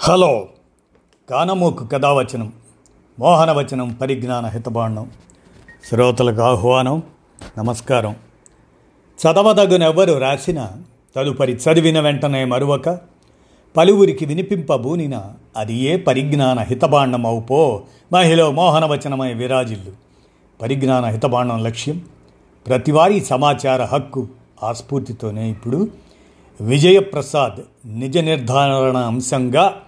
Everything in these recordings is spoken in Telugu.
హలో. కానమూకు కథావచనం మోహనవచనం పరిజ్ఞాన హితబాండం శ్రోతలకు ఆహ్వానం నమస్కారం. చదవదగునెవ్వరు రాసిన తదుపరి చదివిన వెంటనే మరువక పలువురికి వినిపింపబూనిన అది ఏ పరిజ్ఞాన హితబాండమవుపో మహిళ మోహనవచనమై విరాజిల్లు. పరిజ్ఞాన హితబాండం లక్ష్యం ప్రతివారీ సమాచార హక్కు ఆ స్ఫూర్తితోనే ఇప్పుడు విజయప్రసాద్ నిజ నిర్ధారణ అంశంగా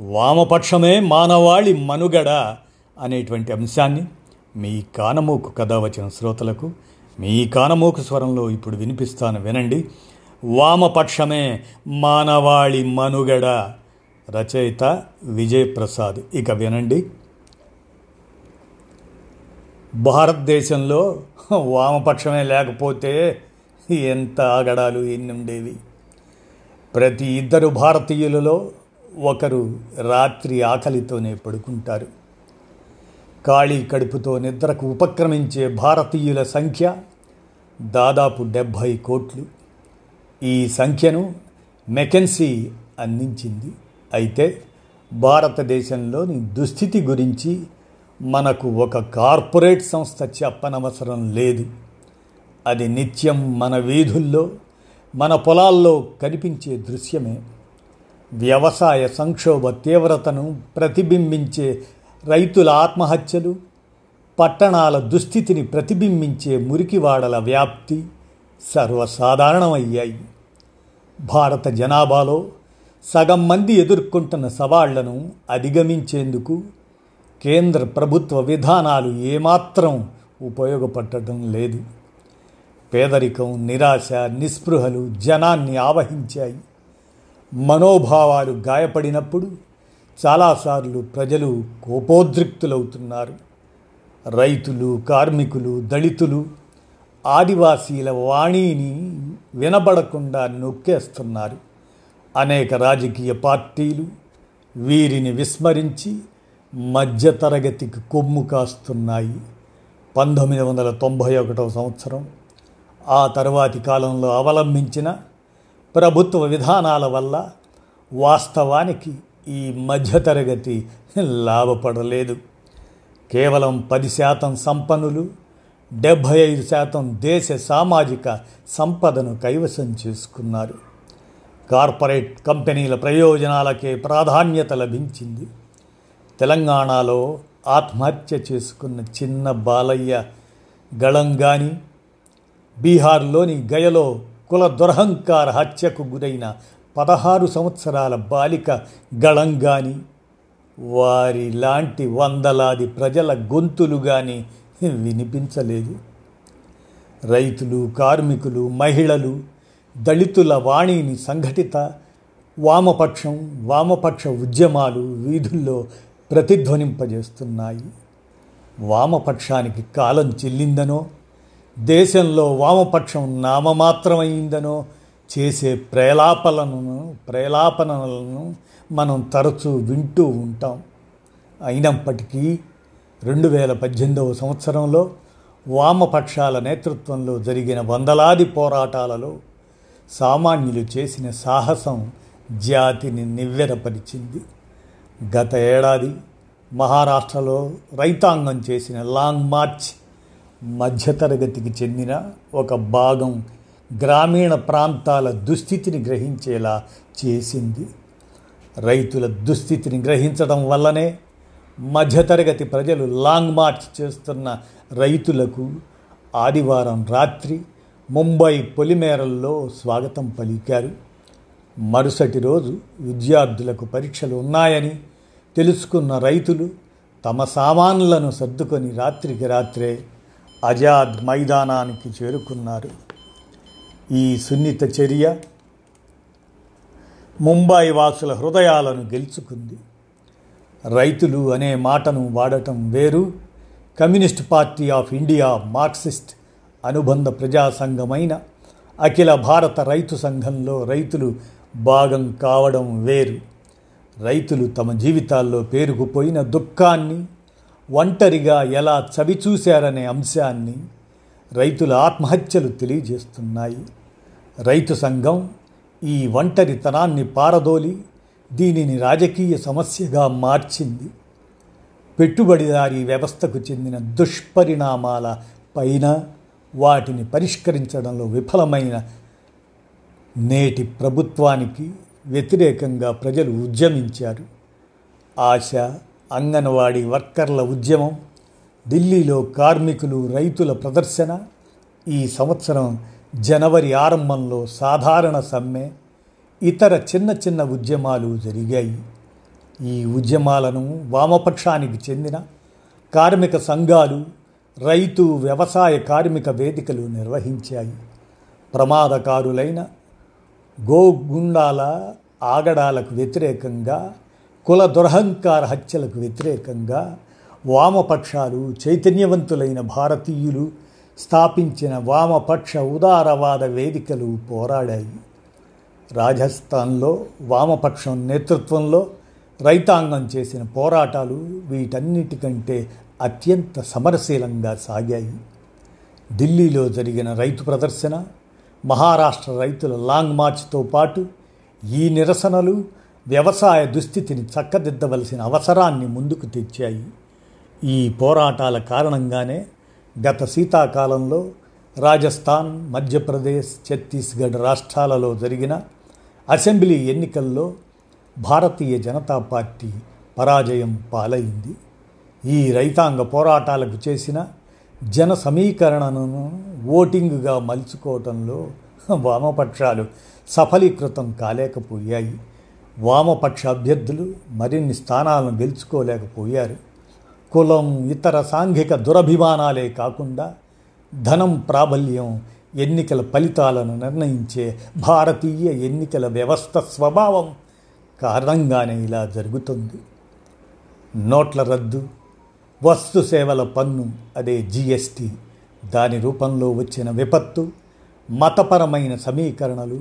వామపక్షమే మానవాళి మనుగడ అనేటువంటి అంశాన్ని మీ కానమూకు కథ వచ్చిన శ్రోతలకు మీ కానమూకు స్వరంలో ఇప్పుడు వినిపిస్తాను వినండి. వామపక్షమే మానవాళి మనుగడ. రచయిత విజయప్రసాద్. ఇక వినండి. భారతదేశంలో వామపక్షమే లేకపోతే ఎంత ఆగడాలు ఎన్ని ఉండేవి ప్రతి ఇద్దరు భారతీయులలో ఒకరు రాత్రి ఆకలితోనే పడుకుంటారు. ఖాళీ కడుపుతో నిద్రకు ఉపక్రమించే భారతీయుల సంఖ్య దాదాపు డెబ్భై కోట్లు. ఈ సంఖ్యను మెకెన్సీ అందించింది. అయితే భారతదేశంలోని దుస్థితి గురించి మనకు ఒక కార్పొరేట్ సంస్థ చెప్పనవసరం లేదు. అది నిత్యం మన వీధుల్లో మన పొలాల్లో కనిపించే దృశ్యమే. వ్యవసాయ సంక్షోభ తీవ్రతను ప్రతిబింబించే రైతుల ఆత్మహత్యలు పట్టణాల దుస్థితిని ప్రతిబింబించే మురికివాడల వ్యాప్తి సర్వసాధారణమయ్యాయి. భారత జనాభాలో సగం మంది ఎదుర్కొంటున్న సవాళ్ళను అధిగమించేందుకు కేంద్ర ప్రభుత్వ విధానాలు ఏమాత్రం ఉపయోగపడటం లేదు. పేదరికం నిరాశ నిస్పృహలు జనాన్ని ఆవహించాయి. మనోభావాలు గాయపడినప్పుడు చాలాసార్లు ప్రజలు కోపోద్రిక్తులవుతున్నారు. రైతులు కార్మికులు దళితులు ఆదివాసీల వాణిని వినబడకుండా నొక్కేస్తున్నారు. అనేక రాజకీయ పార్టీలు వీరిని విస్మరించి మధ్యతరగతికి కొమ్ము కాస్తున్నాయి. పంతొమ్మిది వందల తొంభై ఒకటవ సంవత్సరం ఆ తర్వాతి కాలంలో అవలంబించిన ప్రభుత్వ విధానాల వల్ల వాస్తవానికి ఈ మధ్యతరగతి లాభపడలేదు. కేవలం పది శాతం సంపన్నులు డెబ్భై ఐదు శాతం దేశ సామాజిక సంపదను కైవసం చేసుకున్నారు. కార్పొరేట్ కంపెనీల ప్రయోజనాలకే ప్రాధాన్యత లభించింది. తెలంగాణలో ఆత్మహత్య చేసుకున్న చిన్న బాలయ్య గళంగాని బీహార్లోని గయలో కుల దురహంకార హత్యకు గురైన పదహారు సంవత్సరాల బాలిక గళంగాని వారి లాంటి వందలాది ప్రజల గొంతులు కానీ వినిపించలేదు. రైతులు కార్మికులు మహిళలు దళితుల వాణిని సంఘటిత వామపక్షం వామపక్ష ఉద్యమాలు వీధుల్లో ప్రతిధ్వనింపజేస్తున్నాయి. వామపక్షానికి కాలం చెల్లిందనో దేశంలో వామపక్షం నామమాత్రమైందనో చేసే ప్రేలాపలను ప్రేలాపనలను మనం తరచూ వింటూ ఉంటాం. అయినప్పటికీ రెండు వేల పద్దెనిమిదవ సంవత్సరంలో వామపక్షాల నేతృత్వంలో జరిగిన వందలాది పోరాటాలలో సామాన్యులు చేసిన సాహసం జాతిని నివ్వెరపరిచింది. గత ఏడాది మహారాష్ట్రలో రైతాంగం చేసిన లాంగ్ మార్చ్ మధ్యతరగతికి చెందిన ఒక భాగం గ్రామీణ ప్రాంతాల దుస్థితిని గ్రహించేలా చేసింది. రైతుల దుస్థితిని గ్రహించడం వల్లనే మధ్యతరగతి ప్రజలు లాంగ్ మార్చ్ చేస్తున్న రైతులకు ఆదివారం రాత్రి ముంబై పొలిమేరల్లో స్వాగతం పలికారు. మరుసటి రోజు విద్యార్థులకు పరీక్షలు ఉన్నాయని తెలుసుకున్న రైతులు తమ సామాన్లను సర్దుకొని రాత్రికి రాత్రే ఆజాద్ మైదానానికి చేరుకున్నారు. ఈ సున్నిత చర్య ముంబై వాసుల హృదయాలను గెలుచుకుంది. రైతులు అనే మాటను వాడటం వేరు. Communist Party of India Marxist అనుబంధ ప్రజా సంఘమైన అఖిల భారత రైతు సంఘంలో రైతులు భాగం కావడం వేరు. రైతులు తమ జీవితాల్లో పేరుకుపోయిన దుఃఖాన్ని ఒంటరిగా ఎలా చవిచూశారనే అంశాన్ని రైతుల ఆత్మహత్యలు తెలియజేస్తున్నాయి. రైతు సంఘం ఈ ఒంటరితనాన్ని పారదోలి దీనిని రాజకీయ సమస్యగా మార్చింది. పెట్టుబడిదారీ వ్యవస్థకు చెందిన దుష్పరిణామాల పైన వాటిని పరిష్కరించడంలో విఫలమైన నేటి ప్రభుత్వానికి వ్యతిరేకంగా ప్రజలు ఉద్యమించారు. ఆశ అంగన్వాడీ వర్కర్ల ఉద్యమం ఢిల్లీలో కార్మికులు రైతుల ప్రదర్శన ఈ సంవత్సరం జనవరి ఆరంభంలో సాధారణ సమ్మె ఇతర చిన్న చిన్న ఉద్యమాలు జరిగాయి. ఈ ఉద్యమాలను వామపక్షానికి చెందిన కార్మిక సంఘాలు రైతు వ్యవసాయ కార్మిక వేదికలు నిర్వహించాయి. ప్రమాదకారులైన గోగుండాల ఆగడాలకు వ్యతిరేకంగా కుల దురహంకార హత్యలకు వ్యతిరేకంగా వామపక్షాలు చైతన్యవంతులైన భారతీయులు స్థాపించిన వామపక్ష ఉదారవాద వేదికలు పోరాడాయి. రాజస్థాన్లో వామపక్షం నేతృత్వంలో రైతాంగం చేసిన పోరాటాలు వీటన్నిటికంటే అత్యంత సమరశీలంగా సాగాయి. ఢిల్లీలో జరిగిన రైతు ప్రదర్శన మహారాష్ట్ర రైతుల లాంగ్ మార్చ్తో పాటు ఈ నిరసనలు వ్యవసాయ దుస్థితిని చక్కదిద్దవలసిన అవసరాన్ని ముందుకు తెచ్చాయి. ఈ పోరాటాల కారణంగానే గత శీతాకాలంలో రాజస్థాన్ మధ్యప్రదేశ్ ఛత్తీస్గఢ్ రాష్ట్రాలలో జరిగిన అసెంబ్లీ ఎన్నికల్లో భారతీయ జనతా పార్టీ పరాజయం పాలైంది. ఈ రైతాంగ పోరాటాలకు చేసిన జన సమీకరణను ఓటింగుగా మలుచుకోవటంలో వామపక్షాలు సఫలీకృతం కాలేకపోయాయి. వామపక్ష అభ్యర్థులు మరిన్ని స్థానాలను గెలుచుకోలేకపోయారు. కులం ఇతర సాంఘిక దురభిమానాలే కాకుండా ధనం ప్రాబల్యం ఎన్నికల ఫలితాలను నిర్ణయించే భారతీయ ఎన్నికల వ్యవస్థ స్వభావం కారణంగానే ఇలా జరుగుతుంది. నోట్ల రద్దు వస్తు సేవల పన్ను అదే జిఎస్టి దాని రూపంలో వచ్చిన విపత్తు మతపరమైన సమీకరణలు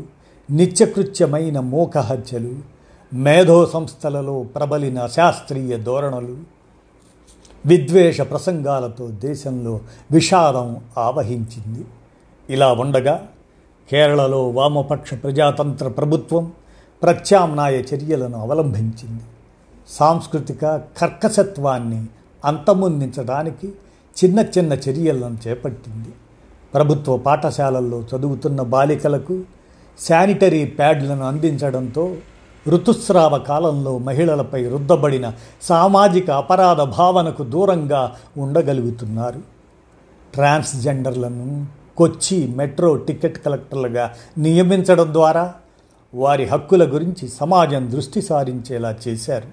నిత్యకృత్యమైన మూకహత్యలు మేధో సంస్థలలో ప్రబలిన శాస్త్రీయ ధోరణులు విద్వేష ప్రసంగాలతో దేశంలో విషాదం ఆవహించింది. ఇలా ఉండగా కేరళలో వామపక్ష ప్రజాతంత్ర ప్రభుత్వం ప్రత్యామ్నాయ చర్యలను అవలంబించింది సాంస్కృతిక కర్కశత్వాన్ని అంతమొందించడానికి చిన్న చిన్న చర్యలను చేపట్టింది. ప్రభుత్వ పాఠశాలల్లో చదువుతున్న బాలికలకు శానిటరీ ప్యాడ్లను అందించడంతో ఋతుస్రావ కాలంలో మహిళలపై రుద్దబడిన సామాజిక అపరాధ భావనకు దూరంగా ఉండగలుగుతున్నారు. ట్రాన్స్జెండర్లను కొచ్చి మెట్రో టికెట్ కలెక్టర్లుగా నియమించడం ద్వారా వారి హక్కుల గురించి సమాజం దృష్టి సారించేలా చేశారు.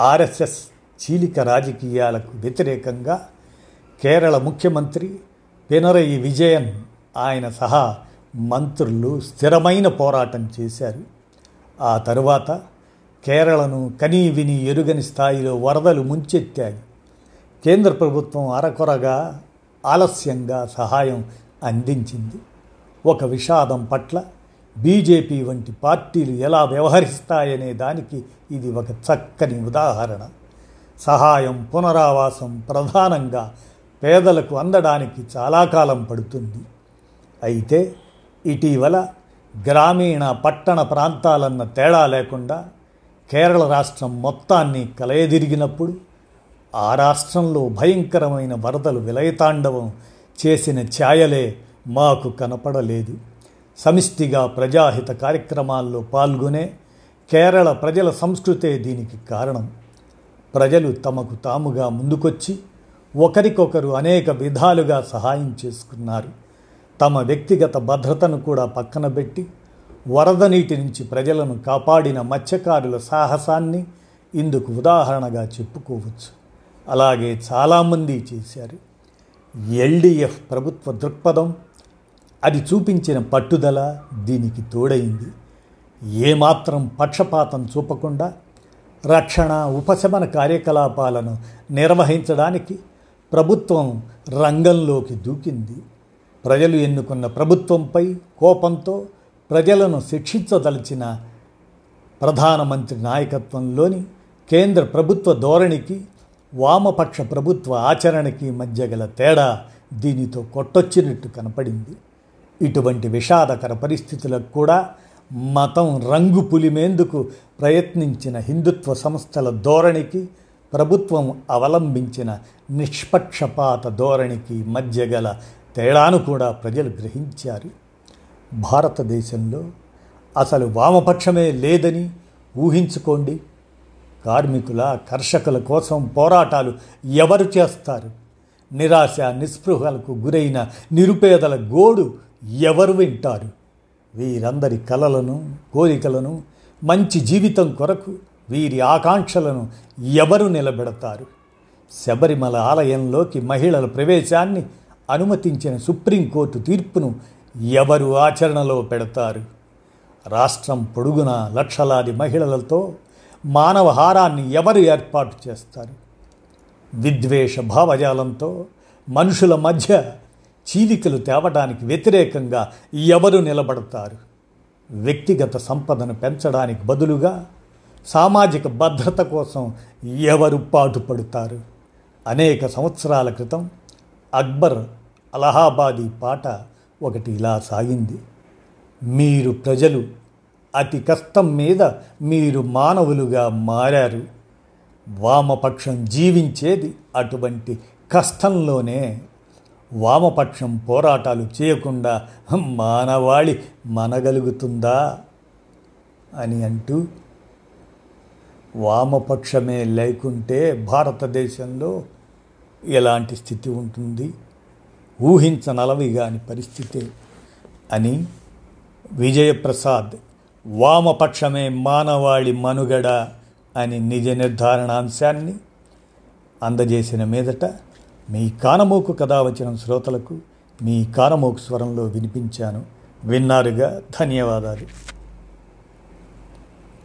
ఆర్ఎస్ఎస్ చీలిక రాజకీయాలకు వ్యతిరేకంగా కేరళ ముఖ్యమంత్రి పినరయి విజయన్ ఆయన సహా మంత్రులు స్థిరమైన పోరాటం చేశారు. ఆ తరువాత కేరళను కనీ విని ఎరుగని స్థాయిలో వరదలు ముంచెత్తాయి. కేంద్ర ప్రభుత్వం అరకొరగా ఆలస్యంగా సహాయం అందించింది. ఒక విషాదం పట్ల బీజేపీ వంటి పార్టీలు ఎలా వ్యవహరిస్తాయనే దానికి ఇది ఒక చక్కని ఉదాహరణ. సహాయం పునరావాసం ప్రధానంగా పేదలకు అందడానికి చాలా కాలం పడుతుంది. అయితే ఇటీవల గ్రామీణ పట్టణ ప్రాంతాలన్న తేడా లేకుండా కేరళ రాష్ట్రం మొత్తాన్ని కలయదిరిగినప్పుడు ఆ రాష్ట్రంలో భయంకరమైన వరదలు విలయతాండవం చేసిన ఛాయలే మాకు కనపడలేదు. సమిష్టిగా ప్రజాహిత కార్యక్రమాల్లో పాల్గొనే కేరళ ప్రజల సంస్కృతే దీనికి కారణం. ప్రజలు తమకు తాముగా ముందుకొచ్చి ఒకరికొకరు అనేక విధాలుగా సహాయం చేసుకున్నారు. తమ వ్యక్తిగత భద్రతను కూడా పక్కన పెట్టి వరద నీటి నుంచి ప్రజలను కాపాడిన మత్స్యకారుల సాహసాన్ని ఇందుకు ఉదాహరణగా చెప్పుకోవచ్చు. అలాగే చాలామంది చేశారు. ఎల్డిఎఫ్ ప్రభుత్వ దృక్పథం అది చూపించిన పట్టుదల దీనికి తోడైంది. ఏమాత్రం పక్షపాతం చూపకుండా రక్షణ ఉపశమన కార్యకలాపాలను నిర్వహించడానికి ప్రభుత్వం రంగంలోకి దూకింది. ప్రజలు ఎన్నుకున్న ప్రభుత్వంపై కోపంతో ప్రజలను శిక్షించదలిచిన ప్రధానమంత్రి నాయకత్వంలోని కేంద్ర ప్రభుత్వ ధోరణికి వామపక్ష ప్రభుత్వ ఆచరణకి మధ్య గల తేడా దీనితో కొట్టొచ్చినట్టు కనపడింది. ఇటువంటి విషాదకర పరిస్థితులకు కూడా మతం రంగు పులిమేందుకు ప్రయత్నించిన హిందుత్వ సంస్థల ధోరణికి ప్రభుత్వం అవలంబించిన నిష్పక్షపాత ధోరణికి మధ్య గల తేడాను కూడా ప్రజలు గ్రహించారు. భారతదేశంలో అసలు వామపక్షమే లేదని ఊహించుకోండి. కార్మికుల కర్షకుల కోసం పోరాటాలు ఎవరు చేస్తారు? నిరాశ నిస్పృహలకు గురైన నిరుపేదల గోడు ఎవరు వింటారు? వీరందరి కలలను కోరికలను మంచి జీవితం కొరకు వీరి ఆకాంక్షలను ఎవరు నిలబెడతారు? శబరిమల ఆలయంలోకి మహిళల ప్రవేశాన్ని అనుమతించిన సుప్రీంకోర్టు తీర్పును ఎవరు ఆచరణలో పెడతారు? రాష్ట్రం పొడుగున లక్షలాది మహిళలతో మానవహారాన్ని ఎవరు ఏర్పాటు చేస్తారు? విద్వేష భావజాలంతో మనుషుల మధ్య చీలికలు తేవడానికి వ్యతిరేకంగా ఎవరు నిలబడతారు? వ్యక్తిగత సంపదను పెంచడానికి బదులుగా సామాజిక భద్రత కోసం ఎవరు పాటుపడతారు? అనేక సంవత్సరాల క్రితం అక్బర్ అలహాబాదీ పాట ఒకటి ఇలా సాగింది. మీరు ప్రజలు అతి కష్టం మీద మీరు మానవులుగా మారారు. వామపక్షం జీవించేది అటువంటి కష్టంలోనే. వామపక్షం పోరాటాలు చేయకుండా మానవాళి మనగలుగుతుందా? అని అంటూ వామపక్షమే లేకుంటే భారతదేశంలో ఎలాంటి స్థితి ఉంటుంది? ఊహించనలవి కాని పరిస్థితి అని విజయప్రసాద్ వామపక్షమే మానవాళి మనుగడ అని నిజ నిర్ధారణ అంశాన్ని అందజేసిన మీదట మీ కానమోకు కథ వచ్చిన శ్రోతలకు మీ కానమోకు స్వరంలో వినిపించాను. విన్నారుగా ధన్యవాదాలు.